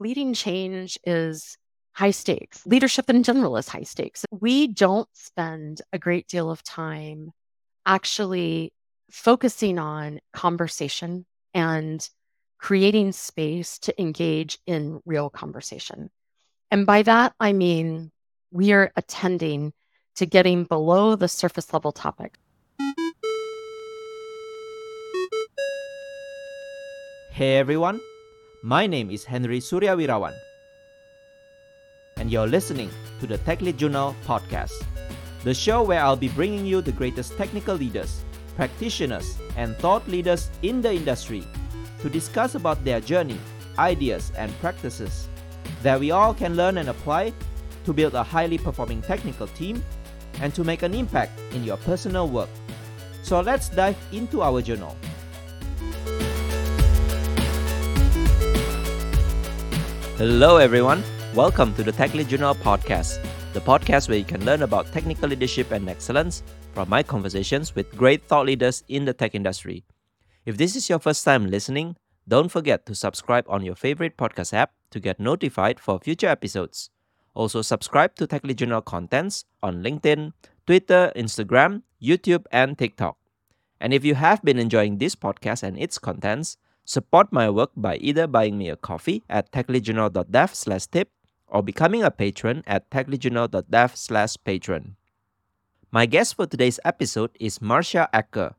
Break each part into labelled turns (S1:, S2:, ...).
S1: leading change is high stakes. Leadership in general is high stakes. We don't spend a great deal of time actually focusing on conversation and creating space to engage in real conversation. And by that, I mean we are attending to getting below the surface level topic.
S2: Hey everyone, my name is Henry Suryawirawan, and you're listening to the Tech Lead Journal podcast, the show where I'll be bringing you the greatest technical leaders, practitioners, and thought leaders in the industry to discuss about their journey, ideas, and practices that we all can learn and apply to build a highly performing technical team and to make an impact in your personal work. So let's dive into our journal. Hello, everyone. Welcome to the Tech Lead Journal podcast, the podcast where you can learn about technical leadership and excellence from my conversations with great thought leaders in the tech industry. If this is your first time listening, don't forget to subscribe on your favorite podcast app to get notified for future episodes. Also, subscribe to Tech Lead Journal contents on LinkedIn, Twitter, Instagram, YouTube, and TikTok. And if you have been enjoying this podcast and its contents, support my work by either buying me a coffee at techleadjournal.dev slash tip or becoming a patron at techleadjournal.dev slash patron. My guest for today's episode is Marsha Acker.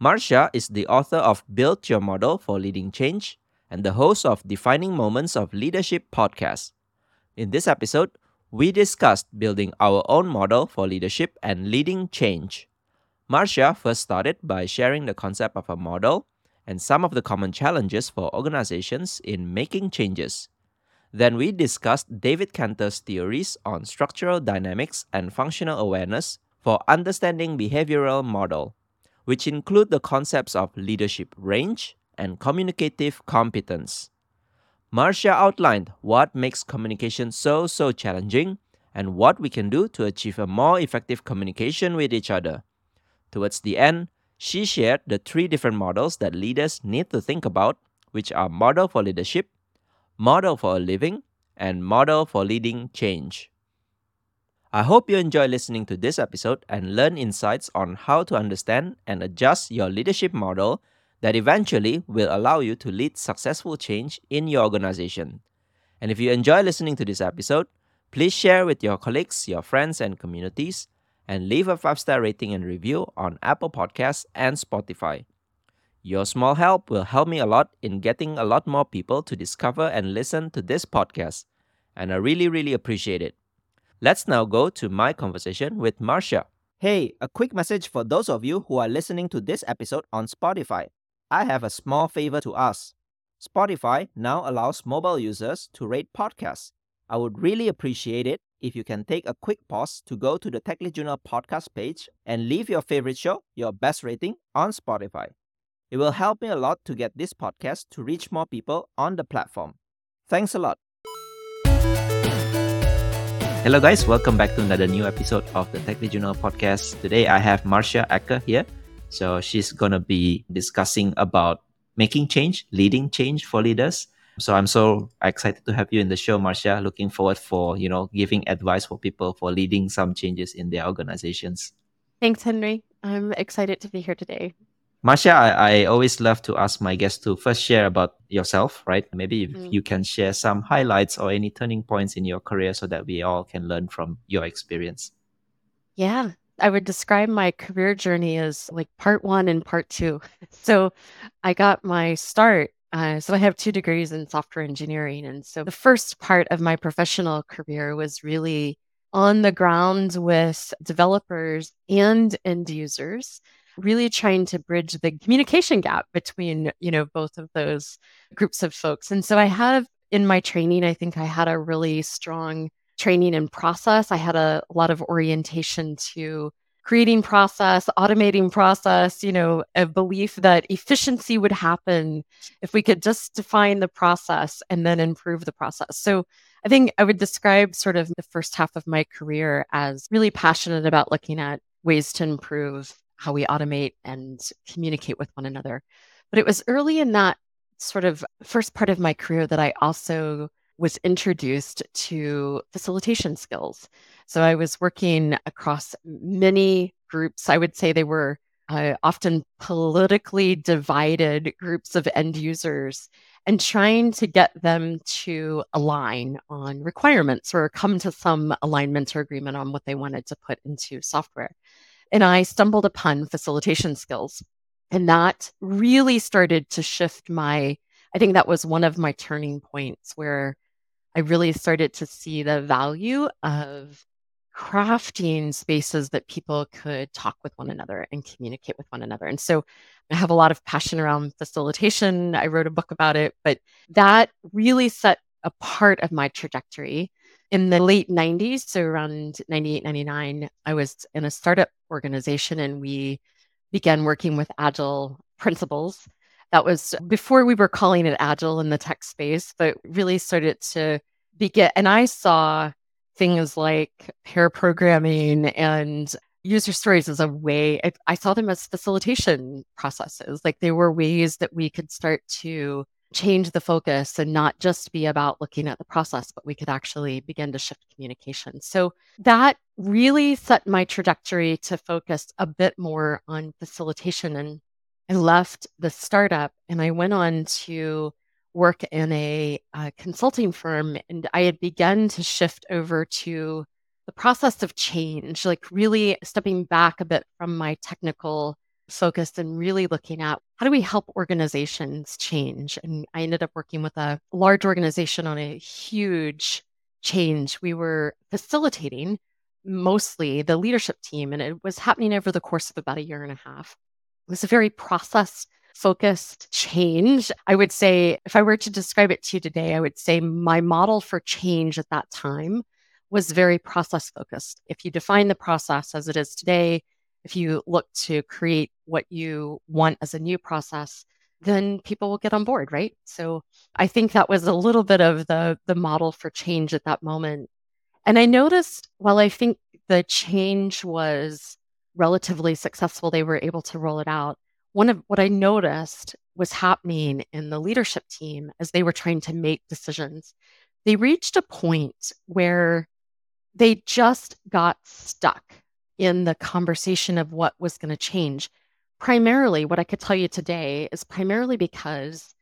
S2: Marsha is the author of Build Your Model for Leading Change and the host of Defining Moments of Leadership podcast. In this episode, we discussed building our own model for leadership and leading change. Marsha first started by sharing the concept of a model and some of the common challenges for organizations in making changes. Then we discussed David Kantor's theories on structural dynamics and functional awareness for understanding behavioral model which include the concepts of leadership range and communicative competence. Marsha outlined what makes communication so, so challenging and what we can do to achieve a more effective communication with each other. Towards the end, she shared the three different models that leaders need to think about, which are model for leadership, model for a living, and model for leading change. I hope you enjoy listening to this episode and learn insights on how to understand and adjust your leadership model that eventually will allow you to lead successful change in your organization. And if you enjoy listening to this episode, please share with your colleagues, your friends, and communities, and leave a five star rating and review on Apple Podcasts and Spotify. Your small help will help me a lot in getting a lot more people to discover and listen to this podcast, and I really, really appreciate it. Let's now go to my conversation with Marsha. Hey, a quick message for those of you who are listening to this episode on Spotify. I have a small favor to ask. Spotify now allows mobile users to rate podcasts. I would really appreciate it if you can take a quick pause to go to the Tech Lead Journal podcast page and leave your favorite show, your best rating on Spotify. It will help me a lot to get this podcast to reach more people on the platform. Thanks a lot. Hello, guys. Welcome back to another new episode of the Tech Journal podcast. Today, I have Marsha Acker here. So she's gonna be discussing about making change, leading change for leaders. So I'm so excited to have you in the show, Marsha. Looking forward for you know giving advice for people for leading some changes in their organizations.
S1: Thanks, Henry. I'm excited to be here today.
S2: Marsha, I, I, always love to ask my guests to first share about yourself, right? Maybe if mm. you can share some highlights or any turning points in your career so that we all can learn from your experience.
S1: Yeah, I would describe my career journey as like part one and part two. So I got my start. Uh, so I have two degrees in software engineering. And so the first part of my professional career was really on the ground with developers and end users really trying to bridge the communication gap between, you know, both of those groups of folks. And so I have in my training, I think I had a really strong training and process. I had a, a lot of orientation to creating process, automating process, you know, a belief that efficiency would happen if we could just define the process and then improve the process. So I think I would describe sort of the first half of my career as really passionate about looking at ways to improve how we automate and communicate with one another. But it was early in that sort of first part of my career that I also was introduced to facilitation skills. So I was working across many groups. I would say they were uh, often politically divided groups of end users and trying to get them to align on requirements or come to some alignment or agreement on what they wanted to put into software. And I stumbled upon facilitation skills. And that really started to shift my, I think that was one of my turning points where I really started to see the value of crafting spaces that people could talk with one another and communicate with one another. And so I have a lot of passion around facilitation. I wrote a book about it, but that really set a part of my trajectory. In the late 90s, so around 98, 99, I was in a startup organization and we began working with agile principles. That was before we were calling it agile in the tech space, but really started to begin. And I saw things like pair programming and user stories as a way I, I, saw them as facilitation processes. Like they were ways that we could start to change the focus and not just be about looking at the process but we could actually begin to shift communication. So that really set my trajectory to focus a bit more on facilitation and i left the startup and i went on to work in a, a consulting firm and I had begun to shift over to the process of change, like really stepping back a bit from my technical focus and really looking at how do we help organizations change. And I ended up working with a large organization on a huge change. We were facilitating mostly the leadership team, and it was happening over the course of about a year and a half. It was a very process focused change. I would say, if I were to describe it to you today, I would say my model for change at that time was very process focused. If you define the process as it is today, if you look to create what you want as a new process, then people will get on board, right? So I think that was a little bit of the the model for change at that moment. And I noticed while I think the change was relatively successful, they were able to roll it out one of what I noticed was happening in the leadership team as they were trying to make decisions. They reached a point where they just got stuck in the conversation of what was going to change. Primarily, what I could tell you today is primarily because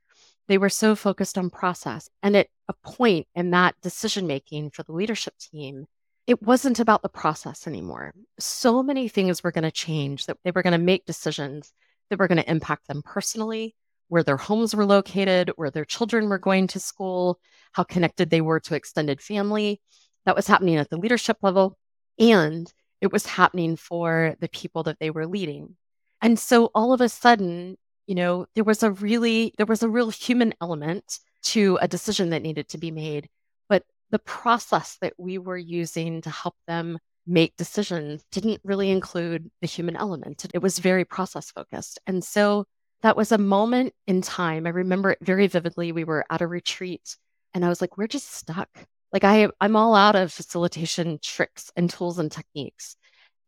S1: they were so focused on process. And at a point in that decision making for the leadership team, it wasn't about the process anymore. So many things were going to change that they were going to make decisions that were going to impact them personally, where their homes were located, where their children were going to school, how connected they were to extended family. That was happening at the leadership level. And it was happening for the people that they were leading. And so all of a sudden, you know, there was a really, there was a real human element to a decision that needed to be made. But the process that we were using to help them make decisions didn't really include the human element. It was very process focused. And so that was a moment in time. I remember it very vividly. We were at a retreat and I was like, we're just stuck. Like I I'm all out of facilitation tricks and tools and techniques.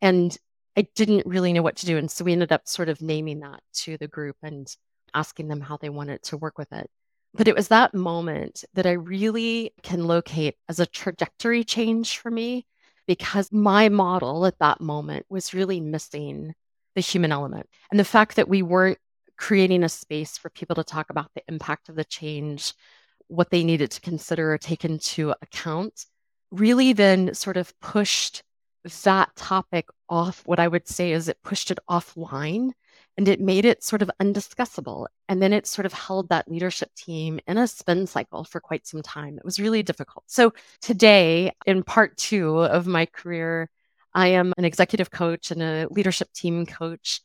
S1: And I didn't really know what to do. And so we ended up sort of naming that to the group and asking them how they wanted to work with it. But it was that moment that I really can locate as a trajectory change for me because my model at that moment was really missing the human element. And the fact that we weren't creating a space for people to talk about the impact of the change, what they needed to consider or take into account, really then sort of pushed that topic off. What I would say is it pushed it offline and it made it sort of undiscussable. And then it sort of held that leadership team in a spin cycle for quite some time. It was really difficult. So today, in part two of my career, I am an executive coach and a leadership team coach.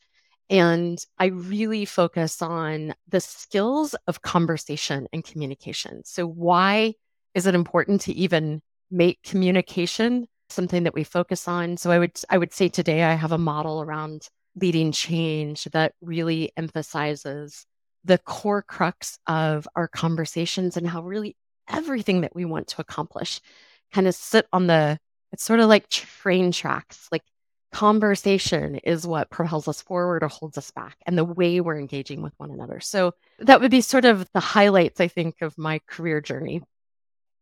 S1: And I really focus on the skills of conversation and communication. So, why is it important to even make communication something that we focus on? So, I would I would say today I have a model around leading change that really emphasizes the core crux of our conversations and how really everything that we want to accomplish kind of sit on the it's sort of like train tracks like conversation is what propels us forward or holds us back and the way we're engaging with one another so that would be sort of the highlights i think of my career journey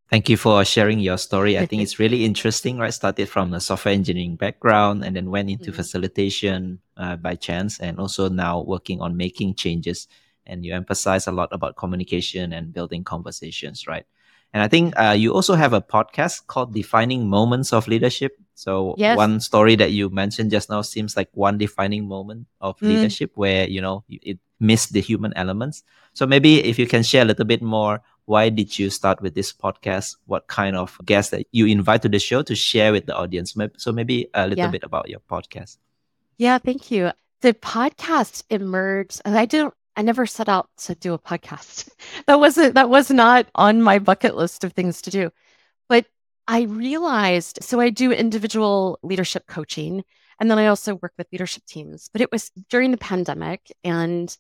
S2: Thank you for sharing your story. I think it's really interesting, right? Started from a software engineering background and then went into mm-hmm. facilitation uh, by chance, and also now working on making changes. And you emphasize a lot about communication and building conversations, right? And I think uh, you also have a podcast called Defining Moments of Leadership. So yes. one story that you mentioned just now seems like one defining moment of mm. leadership where, you know, it missed the human elements. So maybe if you can share a little bit more why did you start with this podcast? What kind of guests that you invite to the show to share with the audience? So maybe a little yeah. bit about your podcast.
S1: Yeah, thank you. The podcast emerged. and I don't. I never set out to do a podcast. That wasn't. That was not on my bucket list of things to do. But I realized. So I do individual leadership coaching, and then I also work with leadership teams. But it was during the pandemic, and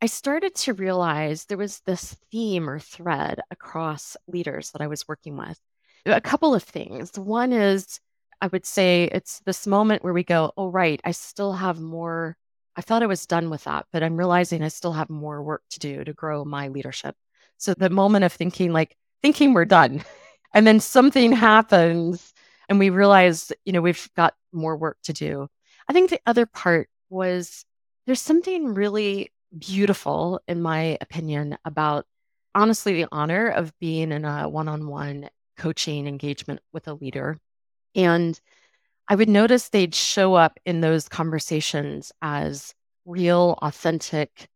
S1: I started to realize there was this theme or thread across leaders that I was working with. A couple of things. One is, I would say it's this moment where we go, oh, right, I still have more. I thought I was done with that, but I'm realizing I still have more work to do to grow my leadership. So the moment of thinking, like, thinking we're done, and then something happens and we realize, you know, we've got more work to do. I think the other part was there's something really beautiful, in my opinion, about honestly the honor of being in a one on one coaching engagement with a leader. And I would notice they'd show up in those conversations as real, authentic,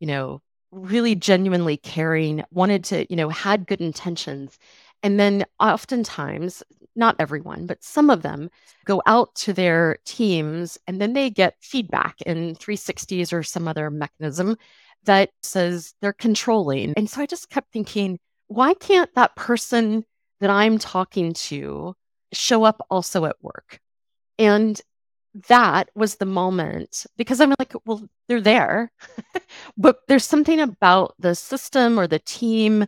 S1: you know, really genuinely caring, wanted to, you know, had good intentions. And then oftentimes, not everyone, but some of them go out to their teams and then they get feedback in 360s or some other mechanism that says they're controlling. And so I just kept thinking, why can't that person that I'm talking to show up also at work? And that was the moment because I'm like, well, they're there, but there's something about the system or the team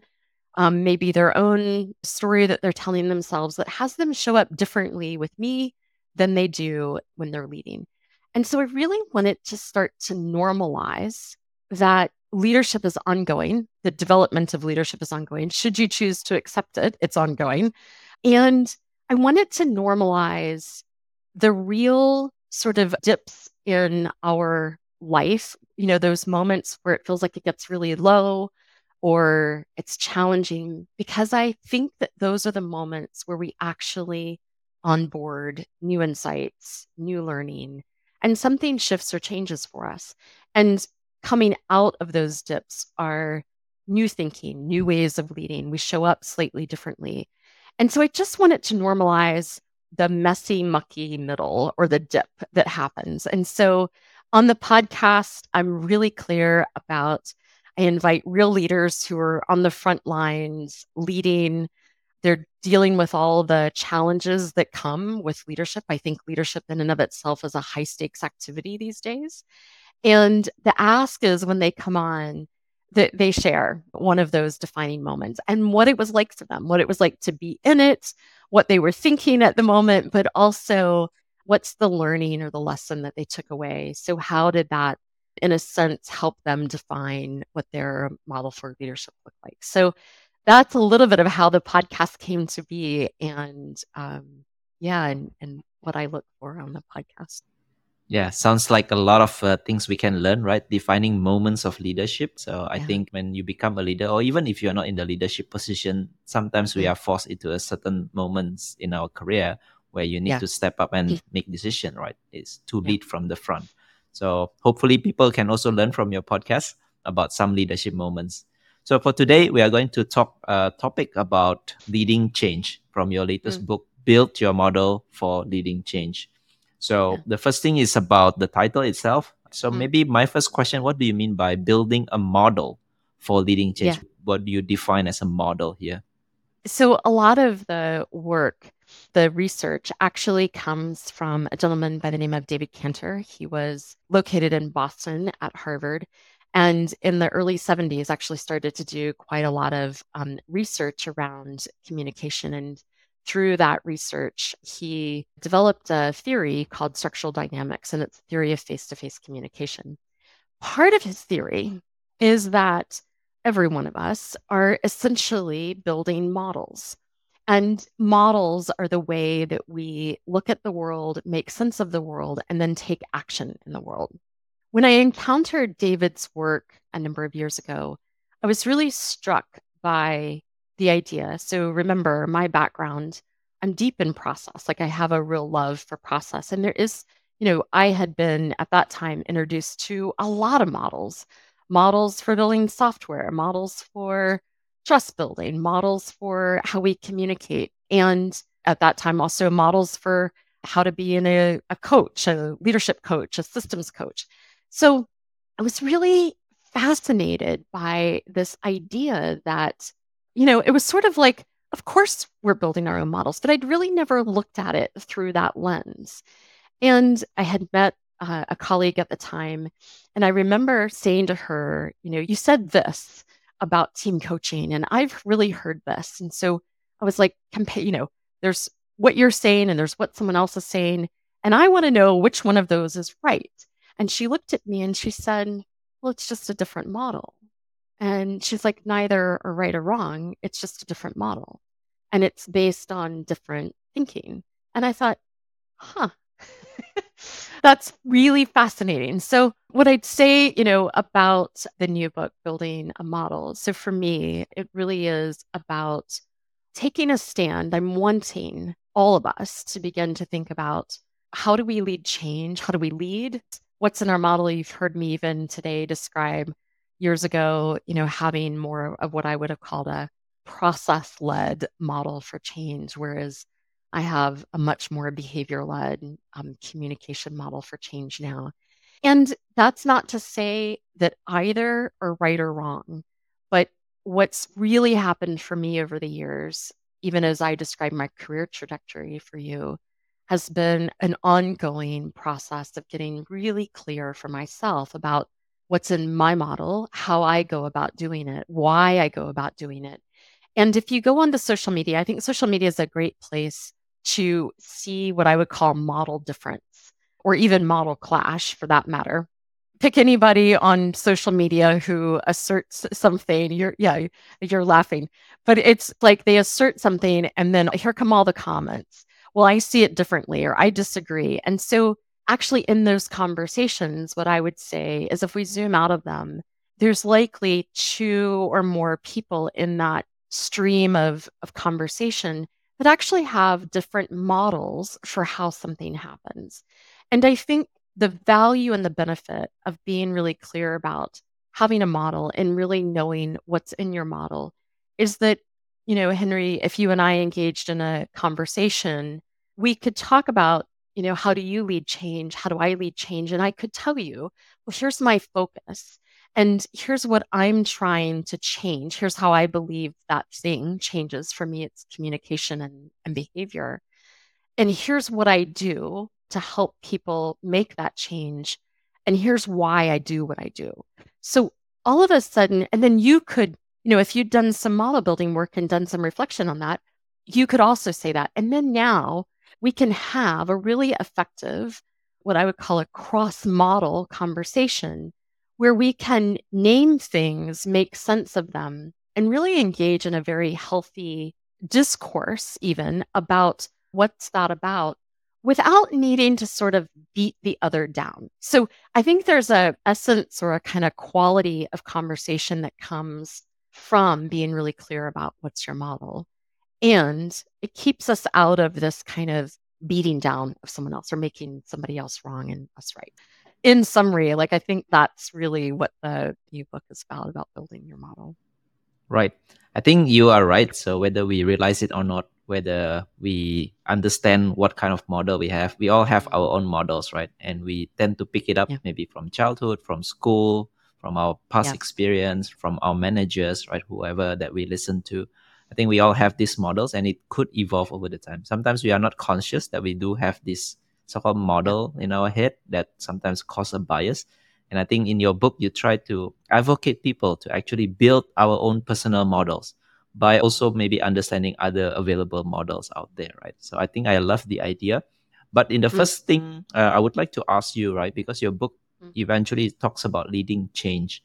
S1: um, maybe their own story that they're telling themselves that has them show up differently with me than they do when they're leading. And so I really wanted to start to normalize that leadership is ongoing, the development of leadership is ongoing. Should you choose to accept it, it's ongoing. And I wanted to normalize the real sort of dips in our life, you know, those moments where it feels like it gets really low or it's challenging because I think that those are the moments where we actually onboard new insights, new learning, and something shifts or changes for us. And coming out of those dips are new thinking, new ways of leading. We show up slightly differently. And so I just wanted to normalize the messy, mucky middle or the dip that happens. And so on the podcast, I'm really clear about I invite real leaders who are on the front lines leading. They're dealing with all the challenges that come with leadership. I think leadership in and of itself is a high stakes activity these days. And the ask is when they come on, that they share one of those defining moments and what it was like for them, what it was like to be in it, what they were thinking at the moment, but also what's the learning or the lesson that they took away. So, how did that in a sense, help them define what their model for leadership look like. So that's a little bit of how the podcast came to be, and um, yeah, and and what I look for on the podcast.
S2: Yeah, sounds like a lot of uh, things we can learn, right? Defining moments of leadership. So I yeah. think when you become a leader, or even if you're not in the leadership position, sometimes we are forced into a certain moments in our career where you need yeah. to step up and mm. make decision, right? It's to lead from the front. So hopefully people can also learn from your podcast about some leadership moments. So for today, we are going to talk a uh, topic about leading change from your latest mm. book, Build Your Model for Leading Change. So yeah. the first thing is about the title itself. So mm. maybe my first question, what do you mean by building a model for leading change? Yeah. What do you define as a model here?
S1: So a lot of the work the research actually comes from a gentleman by the name of David Kantor. He was located in Boston at Harvard and in the early 70s actually started to do quite a lot of um, research around communication and through that research he developed a theory called structural dynamics and it's a theory of face-to-face communication part of his theory is that every one of us are essentially building models And models are the way that we look at the world, make sense of the world, and then take action in the world. When I encountered David's work a number of years ago, I was really struck by the idea. So remember, my background, I'm deep in process. Like I have a real love for process. And there is, you know, I had been at that time introduced to a lot of models models for building software, models for trust building, models for how we communicate. And at that time, also models for how to be in a, a coach, a leadership coach, a systems coach. So I was really fascinated by this idea that, you know, it was sort of like, of course, we're building our own models, but I'd really never looked at it through that lens. And I had met uh, a colleague at the time, and I remember saying to her, you know, you said this about team coaching, and I've really heard this. And so I was like, compare, you know, there's what you're saying and there's what someone else is saying. And I want to know which one of those is right. And she looked at me and she said, Well, it's just a different model. And she's like, Neither are right or wrong. It's just a different model. And it's based on different thinking. And I thought, Huh. That's really fascinating. So, what I'd say, you know, about the new book, Building a Model. So, for me, it really is about taking a stand. I'm wanting all of us to begin to think about how do we lead change? How do we lead? what's in our model you've heard me even today describe years ago you know having more of what i would have called a process led model for change whereas i have a much more behavior led um, communication model for change now. And that's not to say that either are right or wrong but what's really happened for me over the years even as i describe my career trajectory for you has been an ongoing process of getting really clear for myself about what's in my model, how I go about doing it, why I go about doing it. And if you go onto social media, I think social media is a great place to see what I would call model difference or even model clash for that matter. Pick anybody on social media who asserts something. You're, yeah, you're laughing, but it's like they assert something and then here come all the comments well, I see it differently or I disagree. And so, actually, in those conversations, what I would say is if we zoom out of them, there's likely two or more people in that stream of, of conversation that actually have different models for how something happens. And I think the value and the benefit of being really clear about having a model and really knowing what's in your model is that you know, Henry, if you and I engaged in a conversation, we could talk about, you know, how do you lead change? How do I lead change? And I could tell you, well, here's my focus. And here's what I'm trying to change. Here's how I believe that thing changes. For me, it's communication and, and behavior. And here's what I do to help people make that change. And here's why I do what I do. So all of a sudden, and then you could you know, if you'd done some model building work and done some reflection on that, you could also say that. And then now we can have a really effective, what I would call a cross model conversation where we can name things, make sense of them, and really engage in a very healthy discourse, even about what's that about without needing to sort of beat the other down. So I think there's a essence or a kind of quality of conversation that comes from being really clear about what's your model. And it keeps us out of this kind of beating down of someone else or making somebody else wrong and us right. In summary, like I think that's really what the new book is about, about building your model.
S2: Right. I think you are right. So whether we realize it or not, whether we understand what kind of model we have, we all have our own models, right? And we tend to pick it up yeah. maybe from childhood, from school, from our past yeah. experience, from our managers, right? Whoever that we listen to. I think we all have these models and it could evolve over the time. Sometimes we are not conscious that we do have this so-called model in our head that sometimes cause a bias. And I think in your book, you try to advocate people to actually build our own personal models by also maybe understanding other available models out there, right? So I think I love the idea. But in the mm-hmm. first thing, uh, I would like to ask you, right, because your book Mm. eventually talks about leading change.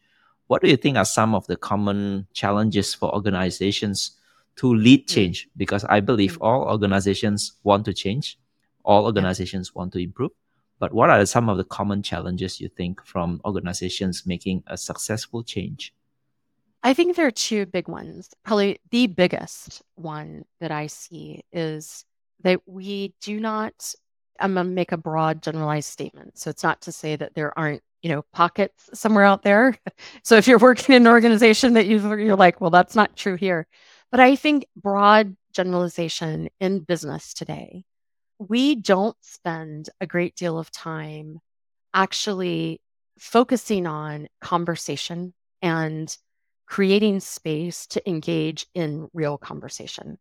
S2: What do you think are some of the common challenges for organizations to lead mm. change because I believe mm. all organizations want to change, all organizations want to improve. But what are some of the common challenges you think from organizations making a successful change?
S1: I think there are two big ones. Probably the biggest one that I see is that we do not, I'm going to make a broad generalized statement. So it's not to say that there aren't, you know, pockets somewhere out there. so if you're working in an organization that you, you're like, well, that's not true here. But I think broad generalization in business today, we don't spend a great deal of time actually focusing on conversation and creating space to engage in real conversation.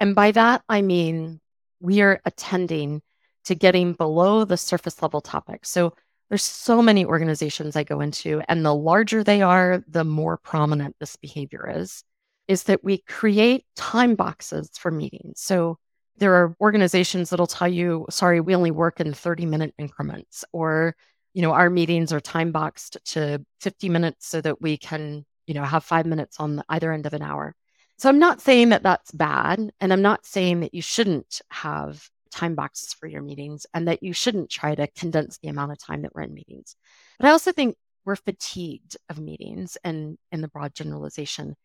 S1: And by that, I mean we are attending to getting below the surface level topics. So there's so many organizations I go into, and the larger they are, the more prominent this behavior is, is that we create time boxes for meetings. So there are organizations that'll tell you, sorry, we only work in 30 minute increments, or, you know, our meetings are time boxed to 50 minutes so that we can you know, have five minutes on either end of an hour. So I'm not saying that that's bad. And I'm not saying that you shouldn't have time boxes for your meetings and that you shouldn't try to condense the amount of time that we're in meetings. But I also think we're fatigued of meetings and in the broad generalization.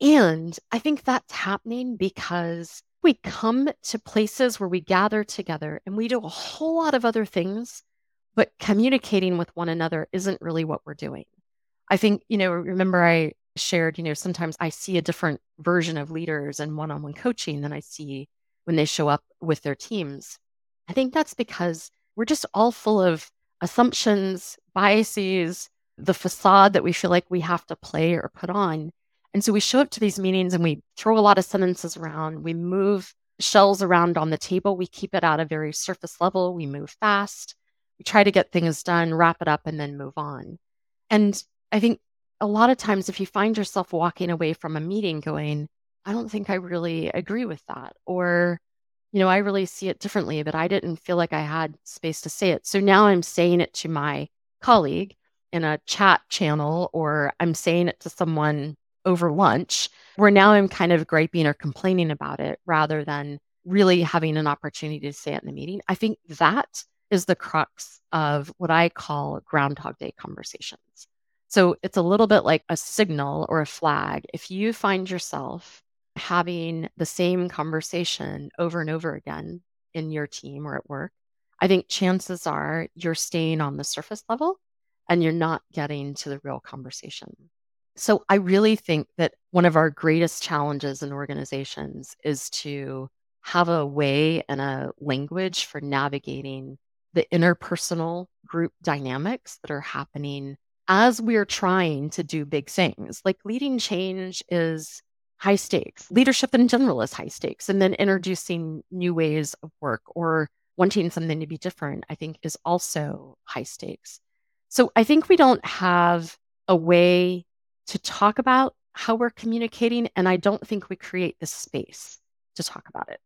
S1: And I think that's happening because we come to places where we gather together and we do a whole lot of other things, but communicating with one another isn't really what we're doing. I think, you know, remember I shared, you know, sometimes I see a different version of leaders and one on one coaching than I see when they show up with their teams. I think that's because we're just all full of assumptions, biases, the facade that we feel like we have to play or put on. And so we show up to these meetings and we throw a lot of sentences around. We move shells around on the table. We keep it at a very surface level. We move fast. We try to get things done, wrap it up, and then move on. And I think a lot of times if you find yourself walking away from a meeting going, I don't think I really agree with that, or, you know, I really see it differently, but I didn't feel like I had space to say it. So now I'm saying it to my colleague in a chat channel, or I'm saying it to someone over lunch, where now I'm kind of griping or complaining about it rather than really having an opportunity to say it in the meeting. I think that is the crux of what I call Groundhog Day conversations. So it's a little bit like a signal or a flag. If you find yourself having the same conversation over and over again in your team or at work, I think chances are you're staying on the surface level and you're not getting to the real conversation. So I really think that one of our greatest challenges in organizations is to have a way and a language for navigating the interpersonal group dynamics that are happening as we're trying to do big things, like leading change is high stakes. Leadership in general is high stakes. And then introducing new ways of work or wanting something to be different, I think is also high stakes. So I think we don't have a way to talk about how we're communicating. And I don't think we create the space to talk about it.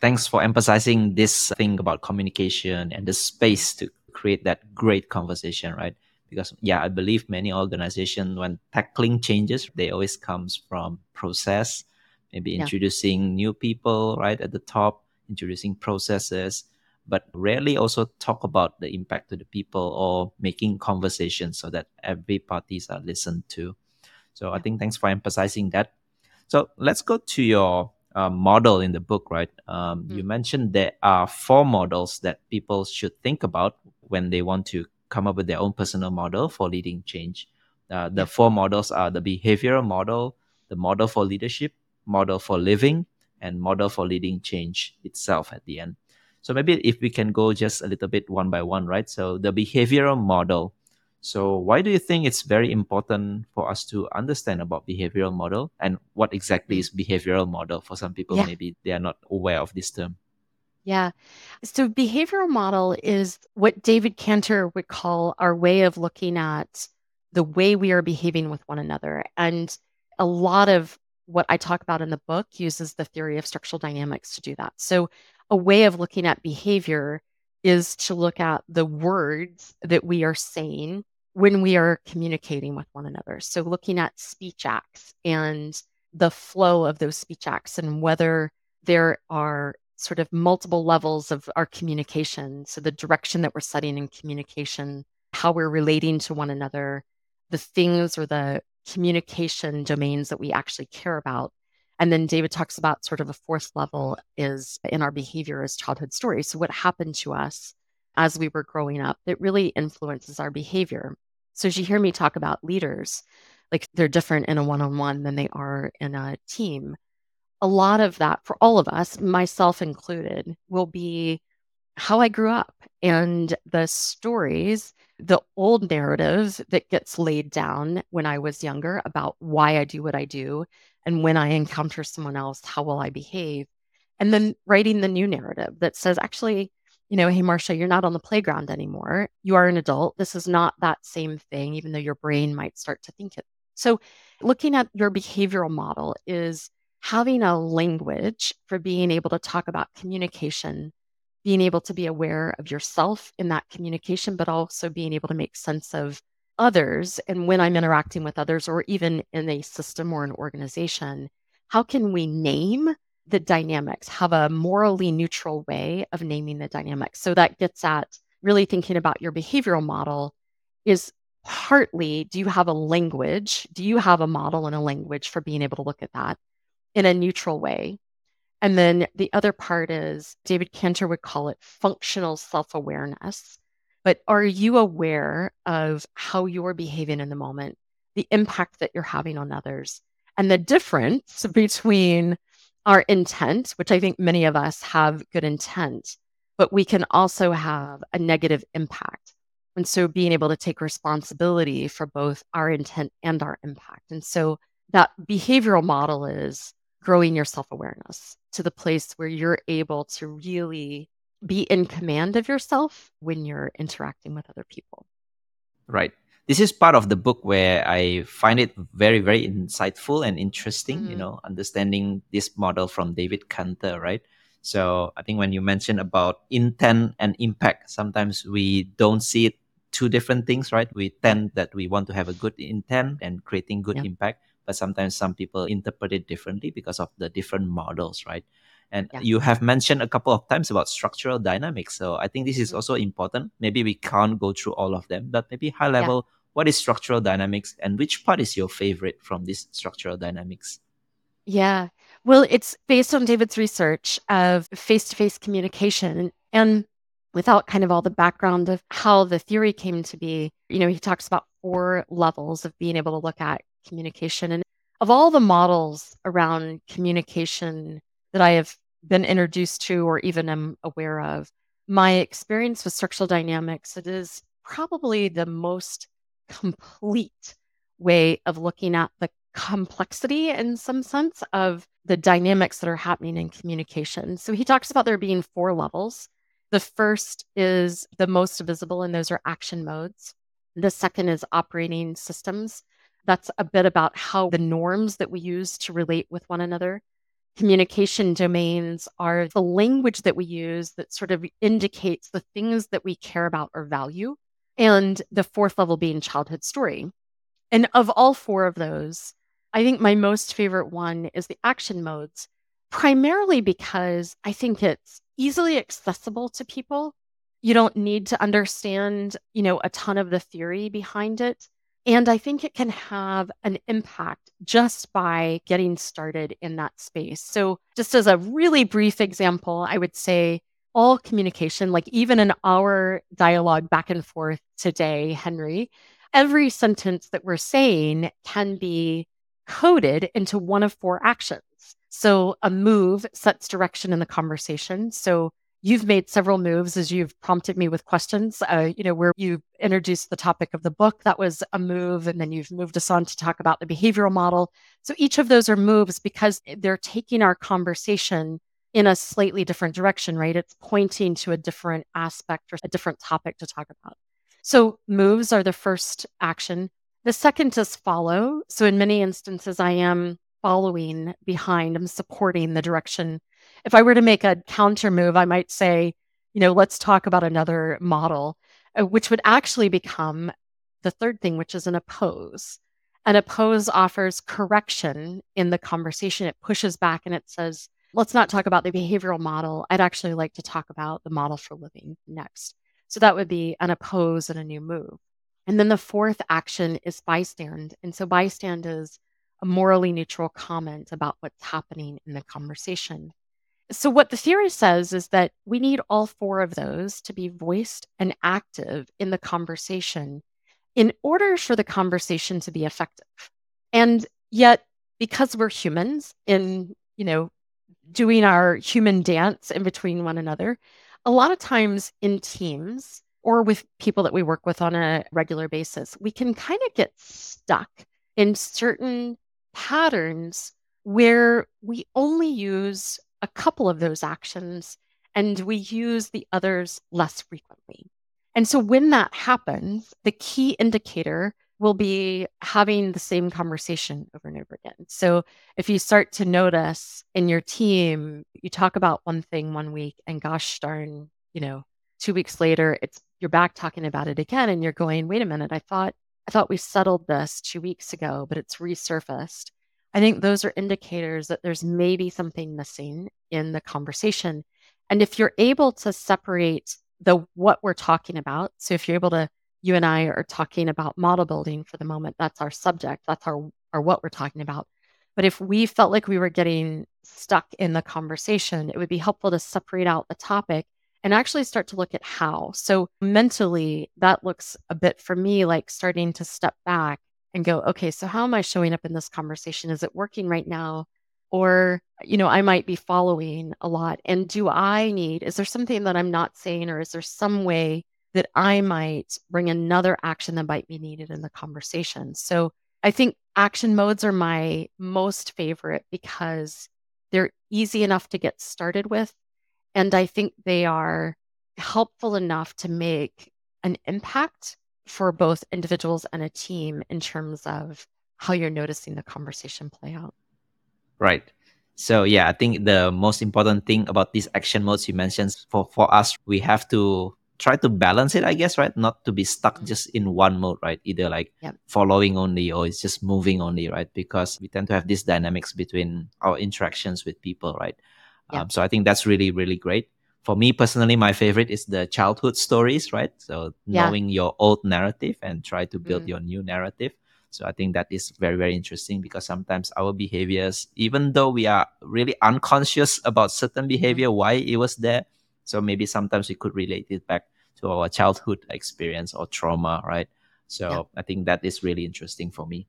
S2: Thanks for emphasizing this thing about communication and the space to create that great conversation, right? because yeah i believe many organizations when tackling changes they always comes from process maybe yeah. introducing new people right at the top introducing processes but rarely also talk about the impact to the people or making conversations so that every parties are listened to so i think thanks for emphasizing that so let's go to your uh, model in the book right um, mm. you mentioned there are four models that people should think about when they want to come up with their own personal model for leading change. Uh, the four models are the behavioral model, the model for leadership, model for living, and model for leading change itself at the end. So maybe if we can go just a little bit one by one, right? So the behavioral model. So why do you think it's very important for us to understand about behavioral model and what exactly mm-hmm. is behavioral model? For some people, yeah. maybe they are not aware of this term.
S1: Yeah. So behavioral model is what David Kantor would call our way of looking at the way we are behaving with one another. And a lot of what I talk about in the book uses the theory of structural dynamics to do that. So a way of looking at behavior is to look at the words that we are saying when we are communicating with one another. So looking at speech acts and the flow of those speech acts and whether there are sort of multiple levels of our communication. So, the direction that we're setting in communication, how we're relating to one another, the things or the communication domains that we actually care about. And then David talks about sort of a fourth level is in our behavior as childhood stories. So, what happened to us as we were growing up that really influences our behavior. So, as you hear me talk about leaders, like they're different in a one on one than they are in a team. A lot of that for all of us, myself included, will be how I grew up and the stories, the old narrative that gets laid down when I was younger about why I do what I do. And when I encounter someone else, how will I behave? And then writing the new narrative that says, actually, you know, hey, Marsha, you're not on the playground anymore. You are an adult. This is not that same thing, even though your brain might start to think it. So, looking at your behavioral model is having a language for being able to talk about communication, being able to be aware of yourself in that communication, but also being able to make sense of others. And when I'm interacting with others, or even in a system or an organization, how can we name the dynamics, have a morally neutral way of naming the dynamics. So that gets at really thinking about your behavioral model is partly do you have a language? Do you have a model and a language for being able to look at that in a neutral way? And then the other part is David Kantor would call it functional self awareness. But are you aware of how you're behaving in the moment, the impact that you're having on others, and the difference between our intent, which I think many of us have good intent, but we can also have a negative impact. And so being able to take responsibility for both our intent and our impact. And so that behavioral model is growing your self awareness to the place where you're able to really be in command of yourself when you're interacting with other people.
S2: Right this is part of the book where I find it very, very insightful and interesting, mm-hmm. you know, understanding this model from David Kantor, right? So I think when you mentioned about intent and impact, sometimes we don't see it two different things, right? We tend that we want to have a good intent and creating good yeah. impact, but sometimes some people interpret it differently because of the different models, right? And yeah. you have mentioned a couple of times about structural dynamics. So I think this is mm-hmm. also important. Maybe we can't go through all of them, but maybe high level yeah what is structural dynamics and which part is your favorite from this structural dynamics?
S1: Yeah. Well, it's based on David's research of face to face communication. And without kind of all the background of how the theory came to be, you know, he talks about four levels of being able to look at communication. And of all the models around communication that I have been introduced to or even am aware of, my experience with structural dynamics, it is probably the most complete way of looking at the complexity in some sense of the dynamics that are happening in communication. So he talks about there being four levels. The first is the most visible, and those are action modes. The second is operating systems. That's a bit about how the norms that we use to relate with one another. Communication domains are the language that we use that sort of indicates the things that we care about or value and the fourth level being childhood story. And of all four of those, I think my most favorite one is the action modes, primarily because I think it's easily accessible to people. You don't need to understand, you know, a ton of the theory behind it. And I think it can have an impact just by getting started in that space. So, just as a really brief example, I would say all communication, like even in our dialogue back and forth today, Henry, every sentence that we're saying can be coded into one of four actions. So a move sets direction in the conversation. So you've made several moves as you've prompted me with questions. Uh, you know, where you introduced the topic of the book, that was a move. And then you've moved us on to talk about the behavioral model. So each of those are moves because they're taking our conversation in a slightly different direction, right? It's pointing to a different aspect or a different topic to talk about. So, moves are the first action. The second is follow. So, in many instances, I am following behind, I'm supporting the direction. If I were to make a counter move, I might say, you know, let's talk about another model, uh, which would actually become the third thing, which is an oppose. An oppose offers correction in the conversation. It pushes back and it says, let's not talk about the behavioral model. I'd actually like to talk about the model for living next. So that would be an oppose and a new move. And then the fourth action is bystand. And so bystand is a morally neutral comment about what's happening in the conversation. So, what the theory says is that we need all four of those to be voiced and active in the conversation in order for the conversation to be effective. And yet, because we're humans in, you know, doing our human dance in between one another, a lot of times in teams or with people that we work with on a regular basis, we can kind of get stuck in certain patterns where we only use a couple of those actions and we use the others less frequently. And so when that happens, the key indicator will be having the same conversation over and over again. So if you start to notice in your team, you talk about one thing one week and gosh darn, you know, two weeks later, it's you're back talking about it again and you're going, wait a minute, I thought I thought we settled this two weeks ago, but it's resurfaced. I think those are indicators that there's maybe something missing in the conversation. And if you're able to separate the what we're talking about, so if you're able to, you and I are talking about model building for the moment, that's our subject, that's our, our what we're talking about. But if we felt like we were getting stuck in the conversation, it would be helpful to separate out the topic and actually start to look at how. So mentally, that looks a bit for me like starting to step back and go, okay, so how am I showing up in this conversation? Is it working right now? Or, you know, I might be following a lot. And do I need, is there something that I'm not saying, or is there some way that I might bring another action that might be needed in the conversation? So I think action modes are my most favorite because they're easy enough to get started with. And I think they are helpful enough to make an impact for both individuals and a team in terms of how you're noticing the conversation play out.
S2: Right. So yeah, I think the most important thing about these action modes you mentioned for for us, we have to try to balance it, I guess, right? Not to be stuck mm-hmm. just in one mode, right? Either like yep. following only or it's just moving only, right? Because we tend to have these dynamics between our interactions with people, right? Yep. Um, so I think that's really, really great for me personally, my favorite is the childhood stories, right? So yeah. knowing your old narrative and try to build mm. your new narrative. So I think that is very, very interesting because sometimes our behaviors, even though we are really unconscious about certain behavior, mm. why it was there. So maybe sometimes we could relate it back to our childhood experience or trauma, right? So yeah. I think that is really interesting for me.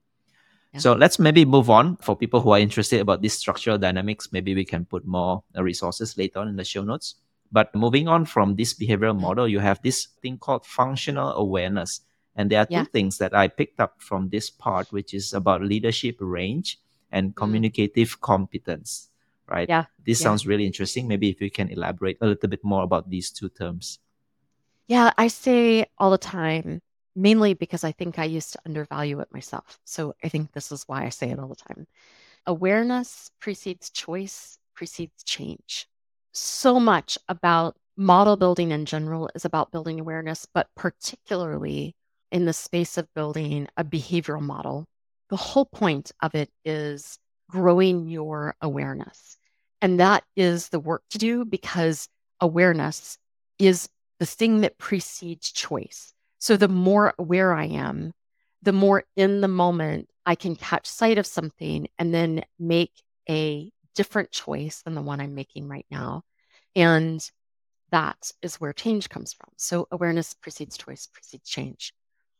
S2: Yeah. So let's maybe move on for people who are interested about this structural dynamics. Maybe we can put more resources later on in the show notes. But moving on from this behavioral model, you have this thing called functional awareness. And there are yeah. two things that I picked up from this part, which is about leadership range and mm. communicative mm. competence, right?
S1: Yeah.
S2: This
S1: yeah.
S2: sounds really interesting. Maybe if you can elaborate a little bit more about these two terms.
S1: Yeah, I say all the time, mainly because I think I used to undervalue it myself. So I think this is why I say it all the time. Awareness precedes choice, precedes change so much about model building in general is about building awareness, but particularly in the space of building a behavioral model, the whole point of it is growing your awareness. And that is the work to do because awareness is the thing that precedes choice. So the more aware I am, the more in the moment I can catch sight of something and then make a different choice than the one I'm making right now. And that is where change comes from. So awareness precedes choice, precedes change.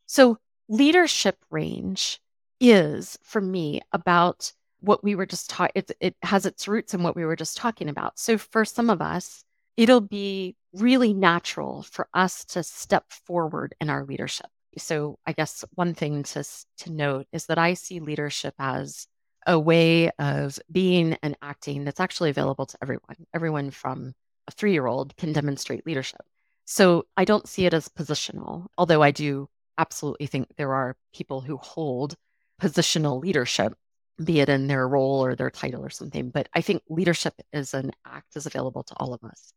S1: So leadership range is for me about what we were just talking it, it has its roots in what we were just talking about so for some of us it'll be really natural for us to step forward in our leadership so i guess one thing to, to note is that i see leadership as a way of being and acting that's actually available to everyone, everyone from a three year old can demonstrate leadership. So I don't see it as positional, although I do absolutely think there are people who hold positional leadership, be it in their role or their title or something. But I think leadership as an act is available to all of us.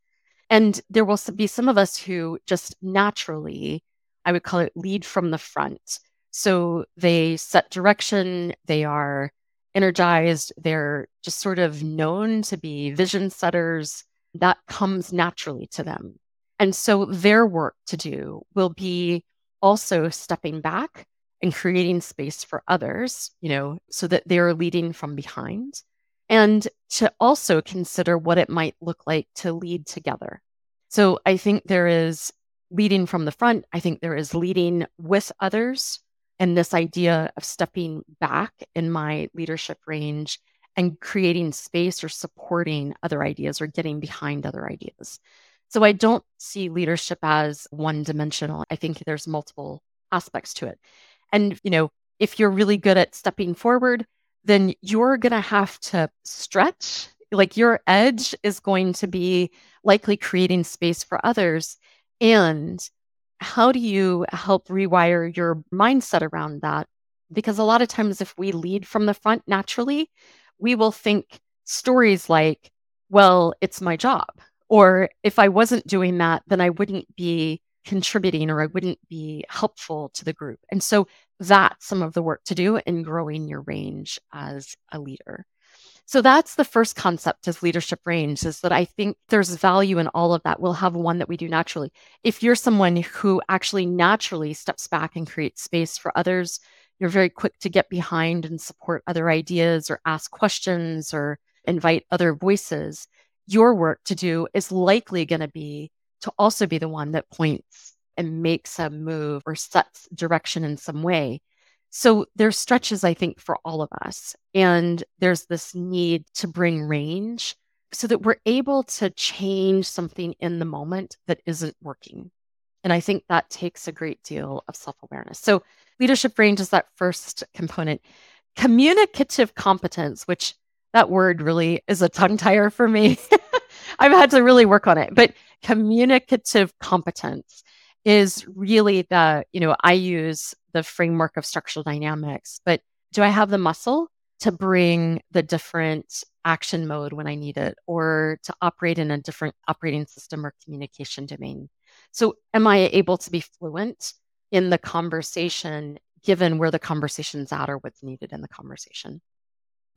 S1: And there will be some of us who just naturally, I would call it lead from the front. So they set direction, they are energized, they're just sort of known to be vision setters. That comes naturally to them. And so their work to do will be also stepping back and creating space for others, you know, so that they're leading from behind. And to also consider what it might look like to lead together. So I think there is leading from the front. I think there is leading with others and this idea of stepping back in my leadership range and creating space or supporting other ideas or getting behind other ideas. So I don't see leadership as one dimensional. I think there's multiple aspects to it. And, you know, if you're really good at stepping forward, then you're going to have to stretch. Like your edge is going to be likely creating space for others. And how do you help rewire your mindset around that? Because a lot of times, if we lead from the front naturally, we will think stories like, well, it's my job. Or if I wasn't doing that, then I wouldn't be contributing or I wouldn't be helpful to the group. And so that's some of the work to do in growing your range as a leader. So that's the first concept of leadership range is that I think there's value in all of that. We'll have one that we do naturally. If you're someone who actually naturally steps back and creates space for others, you're very quick to get behind and support other ideas or ask questions or invite other voices. Your work to do is likely going to be to also be the one that points and makes a move or sets direction in some way so there's stretches, I think, for all of us. And there's this need to bring range so that we're able to change something in the moment that isn't working. And I think that takes a great deal of self awareness. So leadership range is that first component. Communicative competence, which that word really is a tongue tire for me. I've had to really work on it, but communicative competence is really the, you know, I use the framework of structural dynamics, but do I have the muscle to bring the different action mode when I need it or to operate in a different operating system or communication domain? So, am I able to be fluent in the conversation given where the conversation's at or what's needed in the conversation?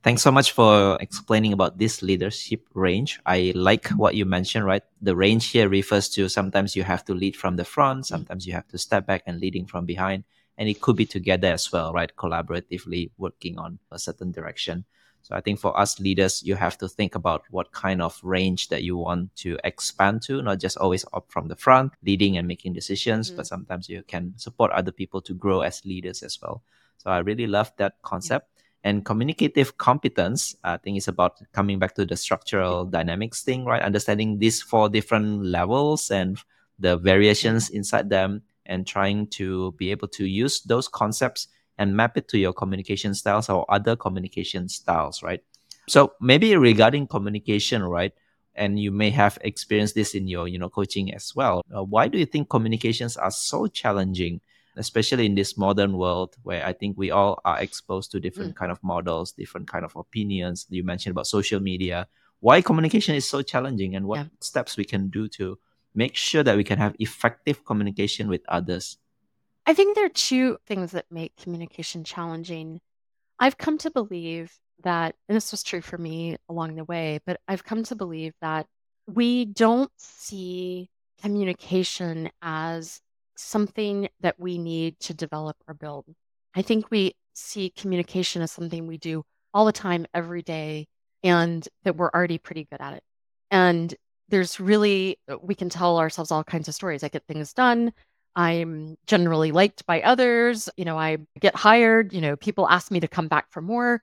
S2: Thanks so much for explaining about this leadership range. I like what you mentioned, right? The range here refers to sometimes you have to lead from the front, mm. sometimes you have to step back and leading from behind. And it could be together as well, right? Collaboratively working on a certain direction. So I think for us leaders, you have to think about what kind of range that you want to expand to, not just always up from the front, leading and making decisions, mm but sometimes you can support other people to grow as leaders as well. So I really love that concept. Yeah. And communicative competence, I think, is about coming back to the structural dynamics thing, right? Understanding these four different levels and the variations inside them, and trying to be able to use those concepts and map it to your communication styles or other communication styles, right? So maybe regarding communication, right? And you may have experienced this in your, you know, coaching as well. Uh, why do you think communications are so challenging? especially in this modern world where I think we all are exposed to different mm. kind of models, different kind of opinions. You mentioned about social media. Why communication is so challenging and what yeah. steps we can do to make sure that we can have effective communication with others?
S1: I think there are two things that make communication challenging. I've come to believe that, and this was true for me along the way, but I've come to believe that we don't see communication as something that we need to develop or build. I think we see communication as something we do all the time, every day, and that we're already pretty good at it. And there's really, uh, we can tell ourselves all kinds of stories. I get things done. I'm generally liked by others. You know, I get hired. You know, people ask me to come back for more.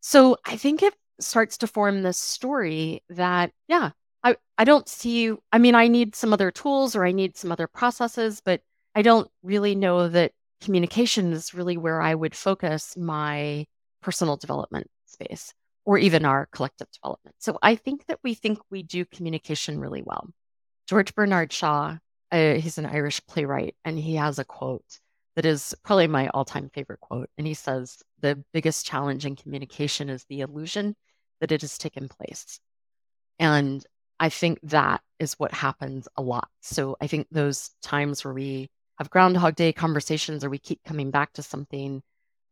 S1: So I think it starts to form this story that, yeah, I, I don't see, I mean, I need some other tools or I need some other processes, but I don't really know that communication is really where I would focus my personal development space or even our collective development. So I think that we think we do communication really well. George Bernard Shaw, uh, he's an Irish playwright, and he has a quote that is probably my all time favorite quote. And he says, The biggest challenge in communication is the illusion that it has taken place. And I think that is what happens a lot. So I think those times where we have Groundhog Day conversations or we keep coming back to something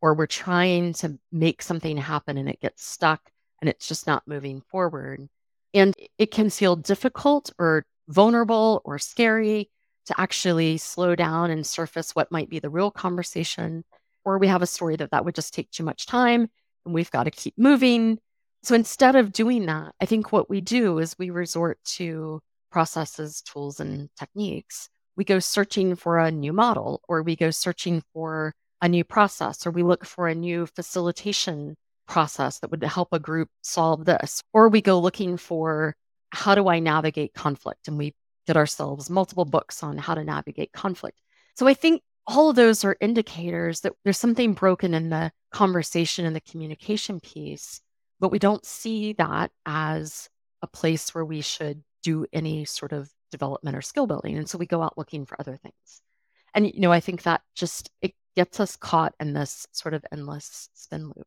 S1: or we're trying to make something happen and it gets stuck and it's just not moving forward. And it can feel difficult or vulnerable or scary to actually slow down and surface what might be the real conversation. Or we have a story that that would just take too much time and we've got to keep moving. So instead of doing that, I think what we do is we resort to processes, tools, and techniques. We go searching for a new model, or we go searching for a new process, or we look for a new facilitation process that would help a group solve this, or we go looking for how do I navigate conflict? And we get ourselves multiple books on how to navigate conflict. So I think all of those are indicators that there's something broken in the conversation and the communication piece, but we don't see that as a place where we should do any sort of development or skill building. And so we go out looking for other things. And, you know, I think that just it gets us caught in this sort of endless spin loop.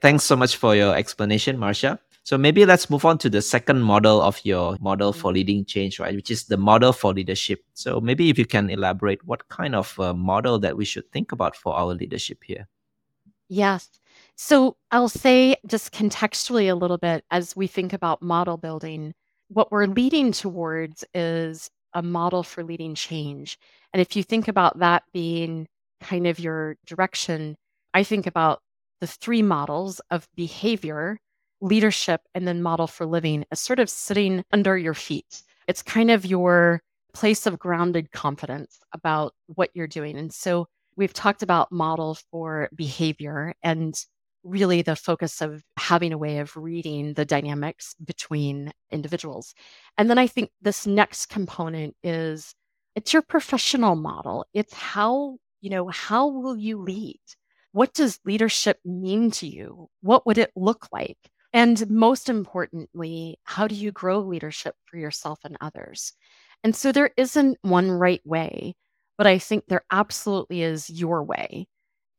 S2: Thanks so much for your explanation, Marsha. So maybe let's move on to the second model of your model for mm-hmm. leading change, right? Which is the model for leadership. So maybe if you can elaborate what kind of uh, model that we should think about for our leadership here.
S1: Yes. So I'll say just contextually a little bit as we think about model building, what we're leading towards is a model for leading change. And if you think about that being kind of your direction, I think about the three models of behavior leadership and then model for living is sort of sitting under your feet. It's kind of your place of grounded confidence about what you're doing. And so we've talked about model for behavior and really the focus of having a way of reading the dynamics between individuals. And then I think this next component is it's your professional model. It's how, you know, how will you lead? What does leadership mean to you? What would it look like? And most importantly, how do you grow leadership for yourself and others? And so there isn't one right way, but I think there absolutely is your way.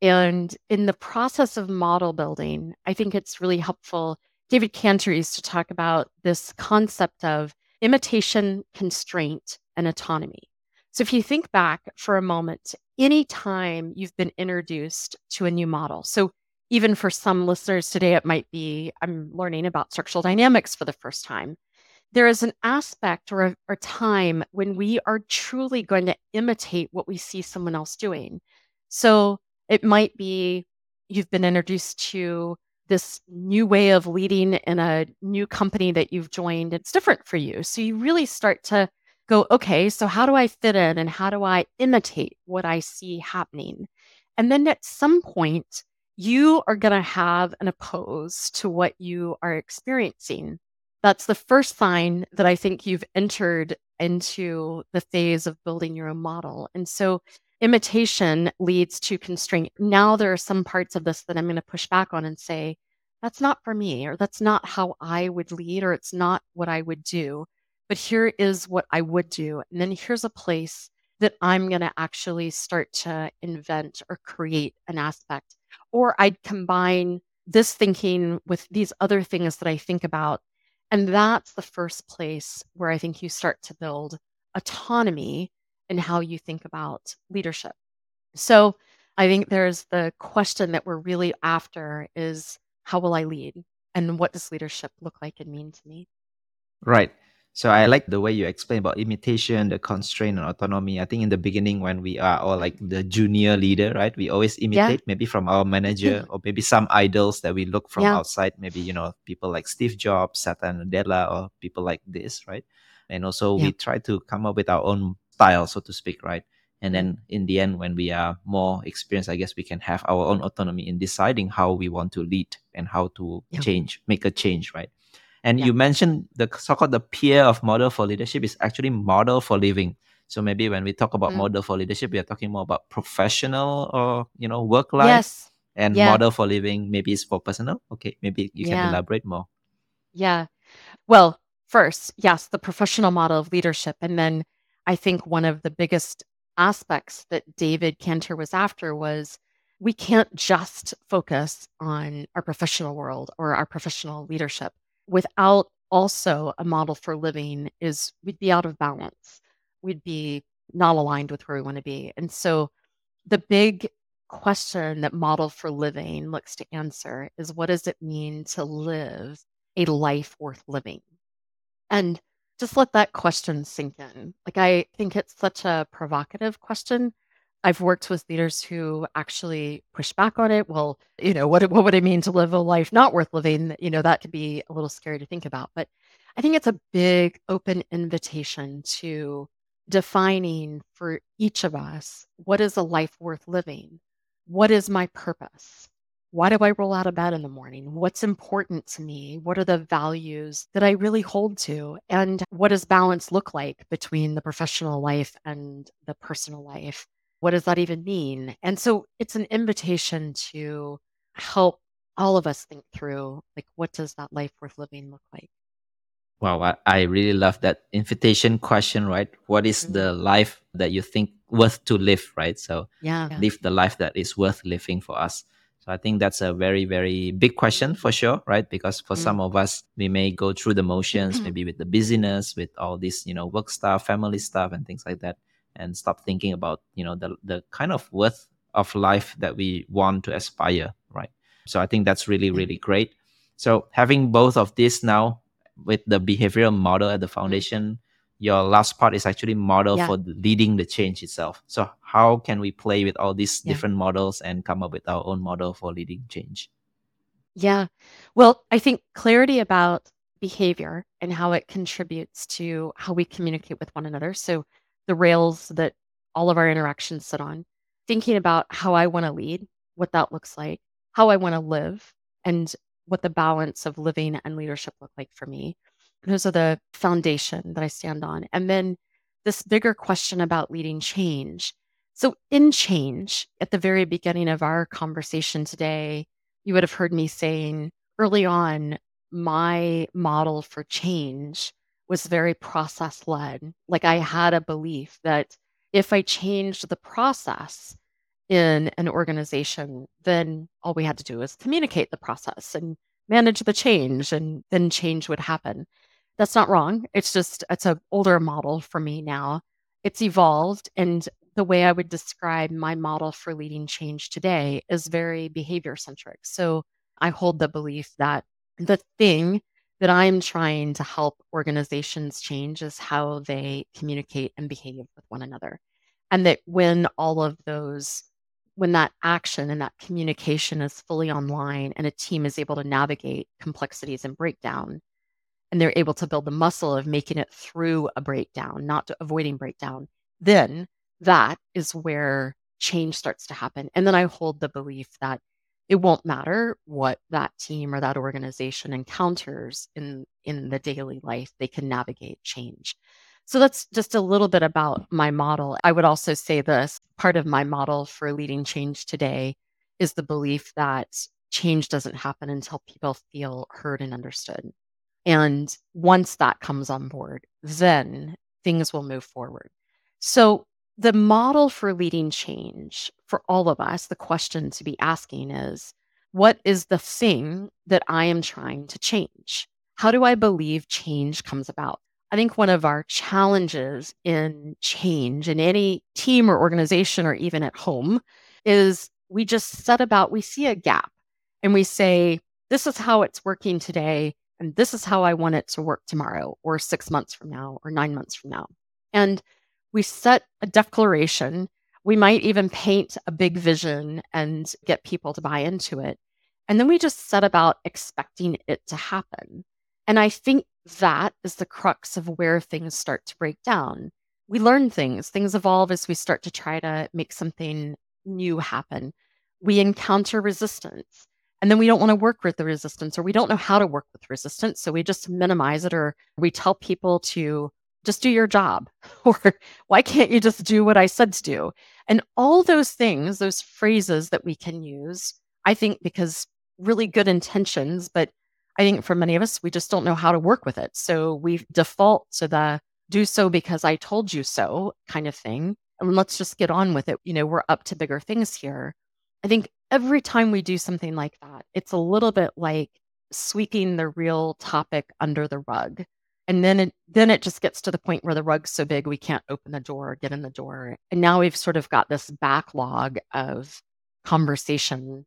S1: And in the process of model building, I think it's really helpful. David Kantor used to talk about this concept of imitation, constraint, and autonomy. So if you think back for a moment, any time you've been introduced to a new model, so even for some listeners today, it might be I'm learning about structural dynamics for the first time. There is an aspect or a, or time when we are truly going to imitate what we see someone else doing. So it might be you've been introduced to this new way of leading in a new company that you've joined. It's different for you. So you really start to go, okay, so how do I fit in and how do I imitate what I see happening? And then at some point, you are going to have an oppose to what you are experiencing. That's the first sign that I think you've entered into the phase of building your own model. And so imitation leads to constraint. Now there are some parts of this that I'm going to push back on and say, that's not for me, or that's not how I would lead, or it's not what I would do. But here is what I would do. And then here's a place that I'm going to actually start to invent or create an aspect or I'd combine this thinking with these other things that I think about. And that's the first place where I think you start to build autonomy in how you think about leadership. So I think there's the question that we're really after is how will I lead? And what does leadership look like and mean to me?
S2: Right. So I like the way you explain about imitation, the constraint and autonomy. I think in the beginning when we are all like the junior leader, right? We always imitate yeah. maybe from our manager or maybe some idols that we look from yeah. outside, maybe, you know, people like Steve Jobs, Satya Nadella, or people like this, right? And also yeah. we try to come up with our own style, so to speak, right? And then in the end, when we are more experienced, I guess we can have our own autonomy in deciding how we want to lead and how to change, make a change, right? And yeah. you mentioned the so-called the peer of model for leadership is actually model for living. So maybe when we talk about mm. model for leadership, we are talking more about professional or you know work life. Yes. And yeah. model for living maybe is for personal. Okay, maybe you can elaborate more.
S1: Yeah. Well, first, yes, the professional model of leadership, and then I think one of the biggest aspects that David Kantor was after was we can't just focus on our professional world or our professional leadership without also a model for living is we'd be out of balance. We'd be not aligned with where we want to be. And so the big question that Model for Living looks to answer is what does it mean to live a life worth living? And just let that question sink in. Like, I think it's such a provocative question. I've worked with leaders who actually push back on it. Well, you know, what, what would it mean to live a life not worth living? You know, that could be a little scary to think about. But I think it's a big open invitation to defining for each of us what is a life worth living? What is my purpose? Why do I roll out of bed in the morning? What's important to me? What are the values that I really hold to? And what does balance look like between the professional life and the personal life? What does that even mean? And so it's an invitation to help all of us think through like what does that life worth living look like?
S2: Wow, I, I really love that invitation question, right? What is
S1: Mhm.
S2: the life that you think worth to live, right? So
S1: Yeah.
S2: live the life that is worth living for us. So I think that's a very, very big question for sure, right? Because for
S1: Mm.
S2: some of us, we may go through the motions, maybe with the busyness, with all this, you know, work stuff, family stuff, and things like that, and stop thinking about, you know, the the kind of worth of life that we want to aspire, right? So I think that's really, really great. So having both of this now with the behavioral model at the
S1: Mm.
S2: foundation, your last part is actually model
S1: Yeah.
S2: for leading the change itself. So how can we play with all these
S1: Yeah.
S2: different models and come up with our own model for leading change?
S1: Yeah. Well, I think clarity about behavior and how it contributes to how we communicate with one another. So, the rails that all of our interactions sit on, thinking about how I want to lead, what that looks like, how I want to live, and what the balance of living and leadership look like for me. Those are the foundation that I stand on. And then this bigger question about leading change. So, in change, at the very beginning of our conversation today, you would have heard me saying early on, my model for change was very process led. Like I had a belief that if I changed the process in an organization, then all we had to do was communicate the process and manage the change, and then change would happen. That's not wrong. It's just, it's an older model for me now. It's evolved. And the way I would describe my model for leading change today is very behavior centric. So I hold the belief that the thing that I'm trying to help organizations change is how they communicate and behave with one another. And that when all of those, when that action and that communication is fully online and a team is able to navigate complexities and breakdown, and they're able to build the muscle of making it through a breakdown, not avoiding breakdown, then that is where change starts to happen. And then I hold the belief that it won't matter what that team or that organization encounters in in the daily life, they can navigate change. So that's just a little bit about my model. I would also say this part of my model for leading change today is the belief that change doesn't happen until people feel heard and understood. And once that comes on board, then things will move forward. So, the model for leading change for all of us, the question to be asking is what is the thing that I am trying to change? How do I believe change comes about? I think one of our challenges in change in any team or organization or even at home is we just set about, we see a gap and we say, this is how it's working today and this is how I want it to work tomorrow, or six months from now, or nine months from now. And we set a declaration. We might even paint a big vision and get people to buy into it. And then we just set about expecting it to happen. And I think that is the crux of where things start to break down. We learn things, things evolve as we start to try to make something new happen. We encounter resistance and then we don't want to work with the resistance or we don't know how to work with resistance. So we just minimize it or we tell people to just do your job or why can't you just do what I said to do? And all those things, those phrases that we can use, I think because really good intentions, but I think for many of us, we just don't know how to work with it. So we default to the do so because I told you so kind of thing. And let's just get on with it. You know, we're up to bigger things here. I think every time we do something like that, it's a little bit like sweeping the real topic under the rug. And then it, then it just gets to the point where the rug's so big we can't open the door or get in the door. And now we've sort of got this backlog of conversation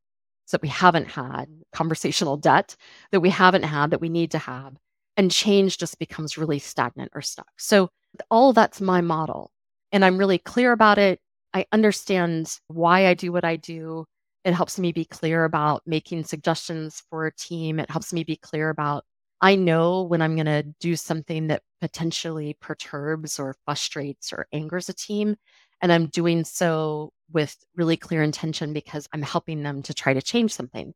S1: that we haven't had, conversational debt that we haven't had that we need to have. And change just becomes really stagnant or stuck. So all that's my model. And I'm really clear about it. I understand why I do what I do. It helps me be clear about making suggestions for a team. It helps me be clear about I know when I'm going to do something that potentially perturbs or frustrates or angers a team. And I'm doing so with really clear intention because I'm helping them to try to change something.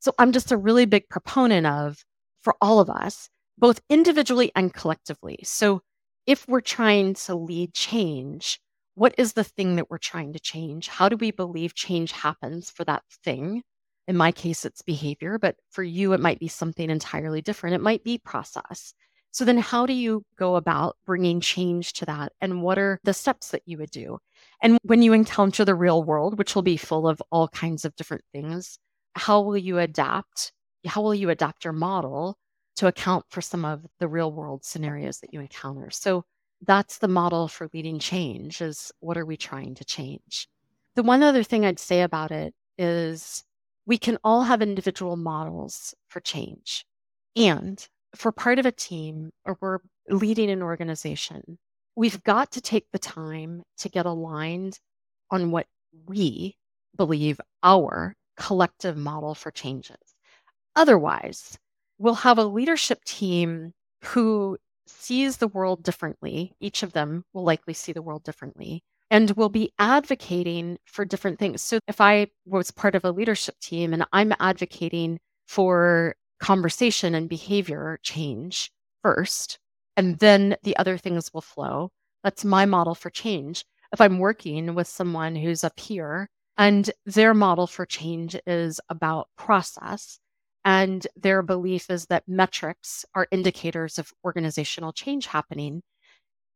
S1: So I'm just a really big proponent of for all of us, both individually and collectively. So if we're trying to lead change, what is the thing that we're trying to change? How do we believe change happens for that thing? In my case, it's behavior, but for you, it might be something entirely different. It might be process. So then, how do you go about bringing change to that? And what are the steps that you would do? And when you encounter the real world, which will be full of all kinds of different things, how will you adapt? How will you adapt your model to account for some of the real world scenarios that you encounter? So that's the model for leading change is what are we trying to change? The one other thing I'd say about it is we can all have individual models for change. And for part of a team or we're leading an organization, we've got to take the time to get aligned on what we believe our collective model for change is. Otherwise, we'll have a leadership team who sees the world differently. Each of them will likely see the world differently and will be advocating for different things. So if I was part of a leadership team and I'm advocating for conversation and behavior change first, and then the other things will flow. That's my model for change. If I'm working with someone who's a peer and their model for change is about process, and their belief is that metrics are indicators of organizational change happening,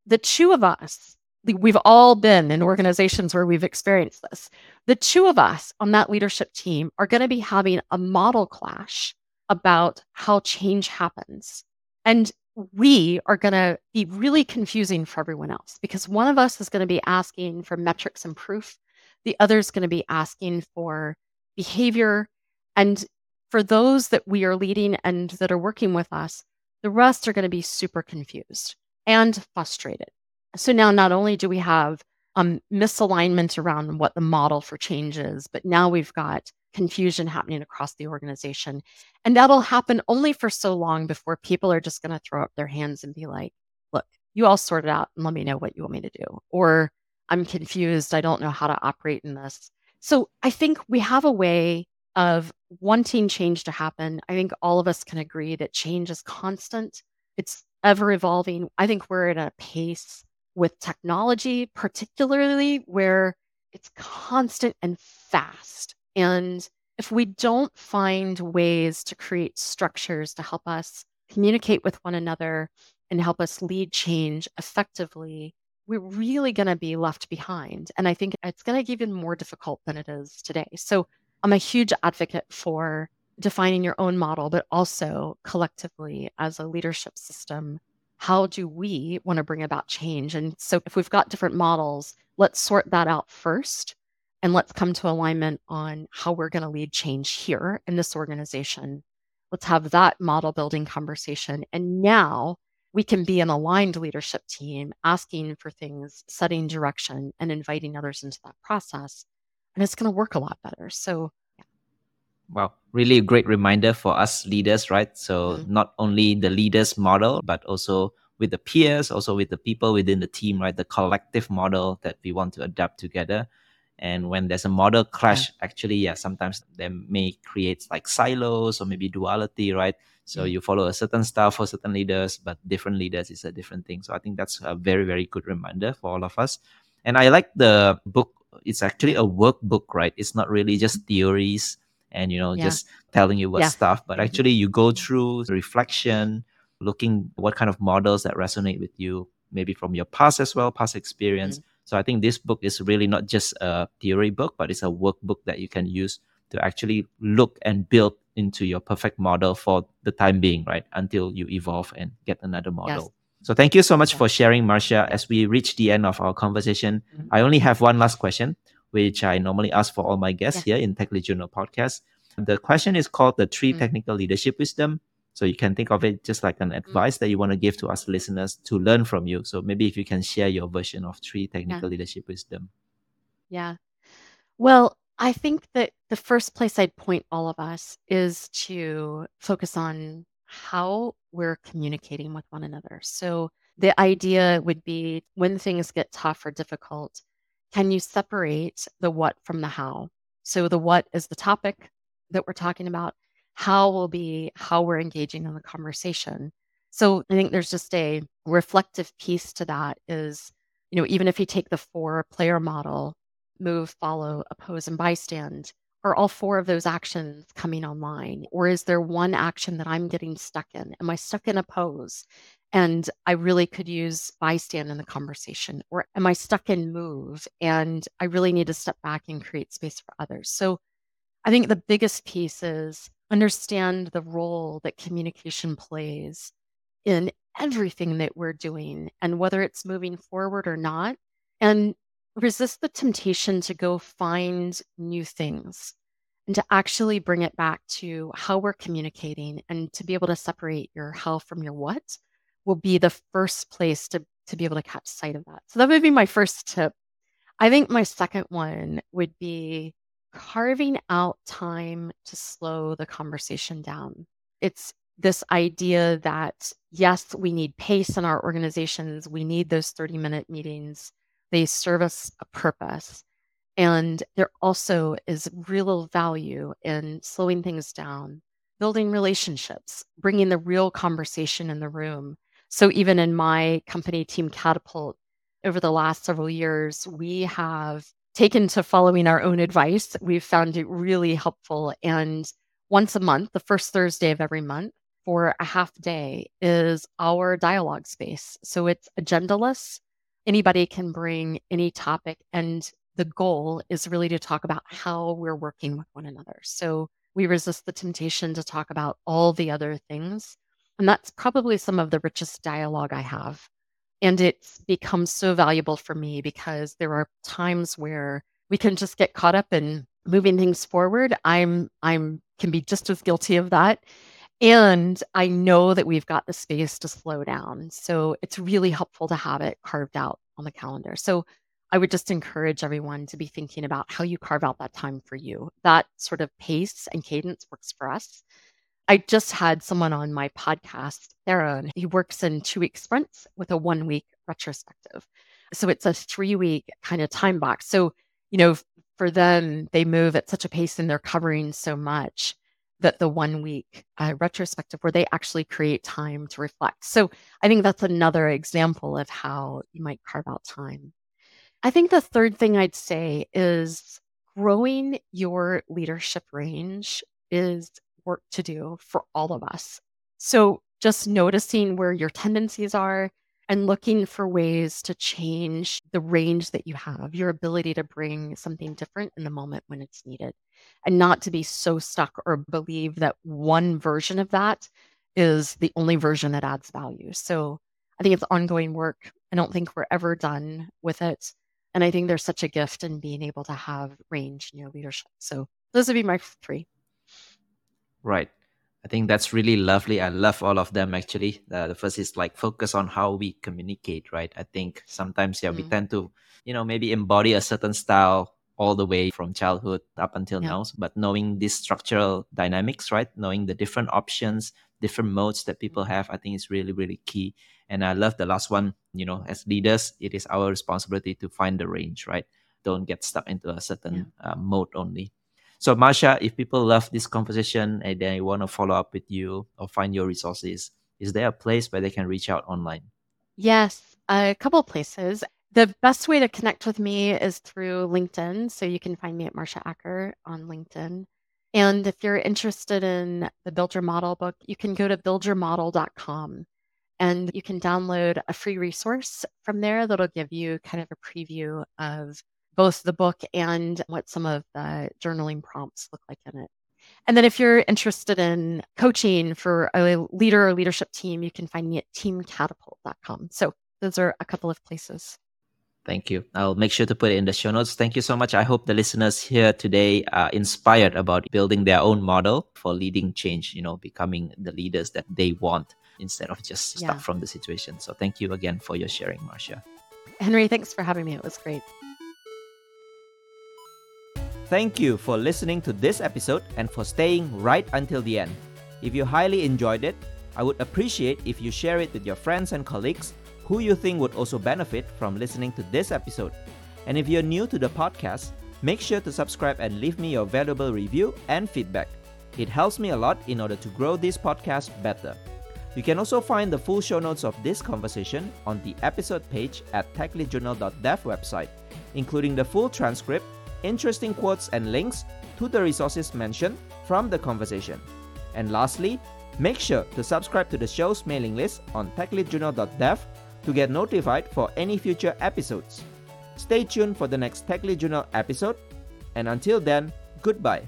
S1: the two of us we've all been in organizations where we've experienced this. The two of us on that leadership team are going to be having a model clash about how change happens. And we are going to be really confusing for everyone else because one of us is going to be asking for metrics and proof. The other is going to be asking for behavior. And for those that we are leading and that are working with us, the rest are going to be super confused and frustrated. So now not only do we have um, misalignment around what the model for change is, but now we've got confusion happening across the organization. And that'll happen only for so long before people are just going to throw up their hands and be like, look, you all sort it out and let me know what you want me to do. Or I'm confused. I don't know how to operate in this. So I think we have a way of wanting change to happen. I think all of us can agree that change is constant, it's ever evolving. I think we're at a pace with technology, particularly where it's constant and fast. And if we don't find ways to create structures to help us communicate with one another and help us lead change effectively, we're really going to be left behind. And I think it's going to get even more difficult than it is today. So I'm a huge advocate for defining your own model, but also collectively as a leadership system how do we want to bring about change? And so if we've got different models, let's sort that out first and let's come to alignment on how we're going to lead change here in this organization. Let's have that model building conversation. And now we can be an aligned leadership team asking for things, setting direction, and inviting others into that process. And it's going to work a lot better. So
S2: Wow, really a great reminder for us leaders, right? So mm-hmm. not only the leaders model, but also with the peers, also with the people within the team, right? The collective model that we want to adapt together. And when there's a model clash, yeah. actually, yeah, sometimes they may create like silos or maybe duality, right? So mm-hmm. you follow a certain style for certain leaders, but different leaders is a different thing. So I think that's a very, very good reminder for all of us. And I like the book. It's actually a workbook, right? It's not really just theories and you know yeah. just telling you what yeah. stuff but mm-hmm. actually you go through reflection looking what kind of models that resonate with you maybe from your past as well past experience mm-hmm. so i think this book is really not just a theory book but it's a workbook that you can use to actually look and build into your perfect model for the time being, right? Until you evolve and get another model.
S1: Yes.
S2: So thank you so much for sharing, Marsha. As we reach the end of our conversation, mm-hmm. I only have one last question, which I normally ask for all my guests here in Tech Lead Journal podcast. The question is called the three mm-hmm. technical leadership wisdom. So you can think of it just like an mm. advice mm-hmm. that you want to give to us listeners to learn from you. So maybe if you can share your version of three technical yeah. leadership wisdom.
S1: Yeah. Well, I think that the first place I'd point all of us is to focus on how we're communicating with one another. So the idea would be when things get tough or difficult, can you separate the what from the how? So the what is the topic that we're talking about, how will be how we're engaging in the conversation. So I think there's just a reflective piece to that is, you know, even if you take the four player model, move, follow, oppose, and bystand? Are all four of those actions coming online? Or is there one action that I'm getting stuck in? Am I stuck in oppose? And I really could use bystand in the conversation. Or am I stuck in move? And I really need to step back and create space for others. So I think the biggest piece is understand the role that communication plays in everything that we're doing and whether it's moving forward or not. And resist the temptation to go find new things and to actually bring it back to how we're communicating and to be able to separate your how from your what will be the first place to, to be able to catch sight of that. So that would be my first tip. I think my second one would be carving out time to slow the conversation down. It's this idea that yes, we need pace in our organizations, we need those 30 minute meetings they serve us a purpose. And there also is real value in slowing things down, building relationships, bringing the real conversation in the room. So, even in my company, Team Catapult, over the last several years, we have taken to following our own advice. We've found it really helpful. And once a month, the first Thursday of every month, for a half day is our dialogue space. So it's agendaless anybody can bring any topic and the goal is really to talk about how we're working with one another. So we resist the temptation to talk about all the other things. And that's probably some of the richest dialogue I have. And it's become so valuable for me because there are times where we can just get caught up in moving things forward. I'm I'm can be just as guilty of that. And I know that we've got the space to slow down. So it's really helpful to have it carved out on the calendar. So I would just encourage everyone to be thinking about how you carve out that time for you. That sort of pace and cadence works for us. I just had someone on my podcast, Theron. He works in two week sprints with a one week retrospective. So it's a three week kind of time box. So, you know, for them, they move at such a pace and they're covering so much that the one week uh, retrospective where they actually create time to reflect. So I think that's another example of how you might carve out time. I think the third thing I'd say is growing your leadership range is work to do for all of us. So just noticing where your tendencies are and looking for ways to change the range that you have, your ability to bring something different in the moment when it's needed and not to be so stuck or believe that one version of that is the only version that adds value. So I think it's ongoing work. I don't think we're ever done with it. And I think there's such a gift in being able to have range in your leadership. So those would be my three.
S2: Right. I think that's really lovely. I love all of them actually. Uh, the first is like focus on how we communicate, right? I think sometimes, yeah, mm. we tend to, you know, maybe embody a certain style all the way from childhood up until yeah. now. But knowing these structural dynamics, right? Knowing the different options, different modes that people mm-hmm. have, I think is really, really key. And I love the last one, you know, as leaders, it is our responsibility to find the range, right? Don't get stuck into a certain yeah. uh, mode only. So, Marsha, if people love this conversation and they want to follow up with you or find your resources, is there a place where they can reach out online?
S1: Yes, a couple places. The best way to connect with me is through LinkedIn. So you can find me at Marsha Acker on LinkedIn. And if you're interested in the Build Your Model book, you can go to buildyourmodel.com and you can download a free resource from there that'll give you kind of a preview of both the book and what some of the journaling prompts look like in it. And then if you're interested in coaching for a leader or leadership team, you can find me at teamcatapult.com. So those are a couple of places.
S2: Thank you. I'll make sure to put it in the show notes. Thank you so much. I hope the listeners here today are inspired about building their own model for leading change, you know, becoming the leaders that they want instead of just stuck yeah. from the situation. So thank you again for your sharing, Marsha.
S1: Henry, thanks for having me. It was great.
S2: Thank you for listening to this episode and for staying right until the end. If you highly enjoyed it, I would appreciate if you share it with your friends and colleagues who you think would also benefit from listening to this episode. And if you're new to the podcast, make sure to subscribe and leave me your valuable review and feedback. It helps me a lot in order to grow this podcast better. You can also find the full show notes of this conversation on the episode page at techleadjournal.dev website, including the full transcript, interesting quotes and links to the resources mentioned from the conversation. And lastly, make sure to subscribe to the show's mailing list on techleadjournal.dev to get notified for any future episodes. Stay tuned for the next Tech Lead Journal episode, and until then, goodbye.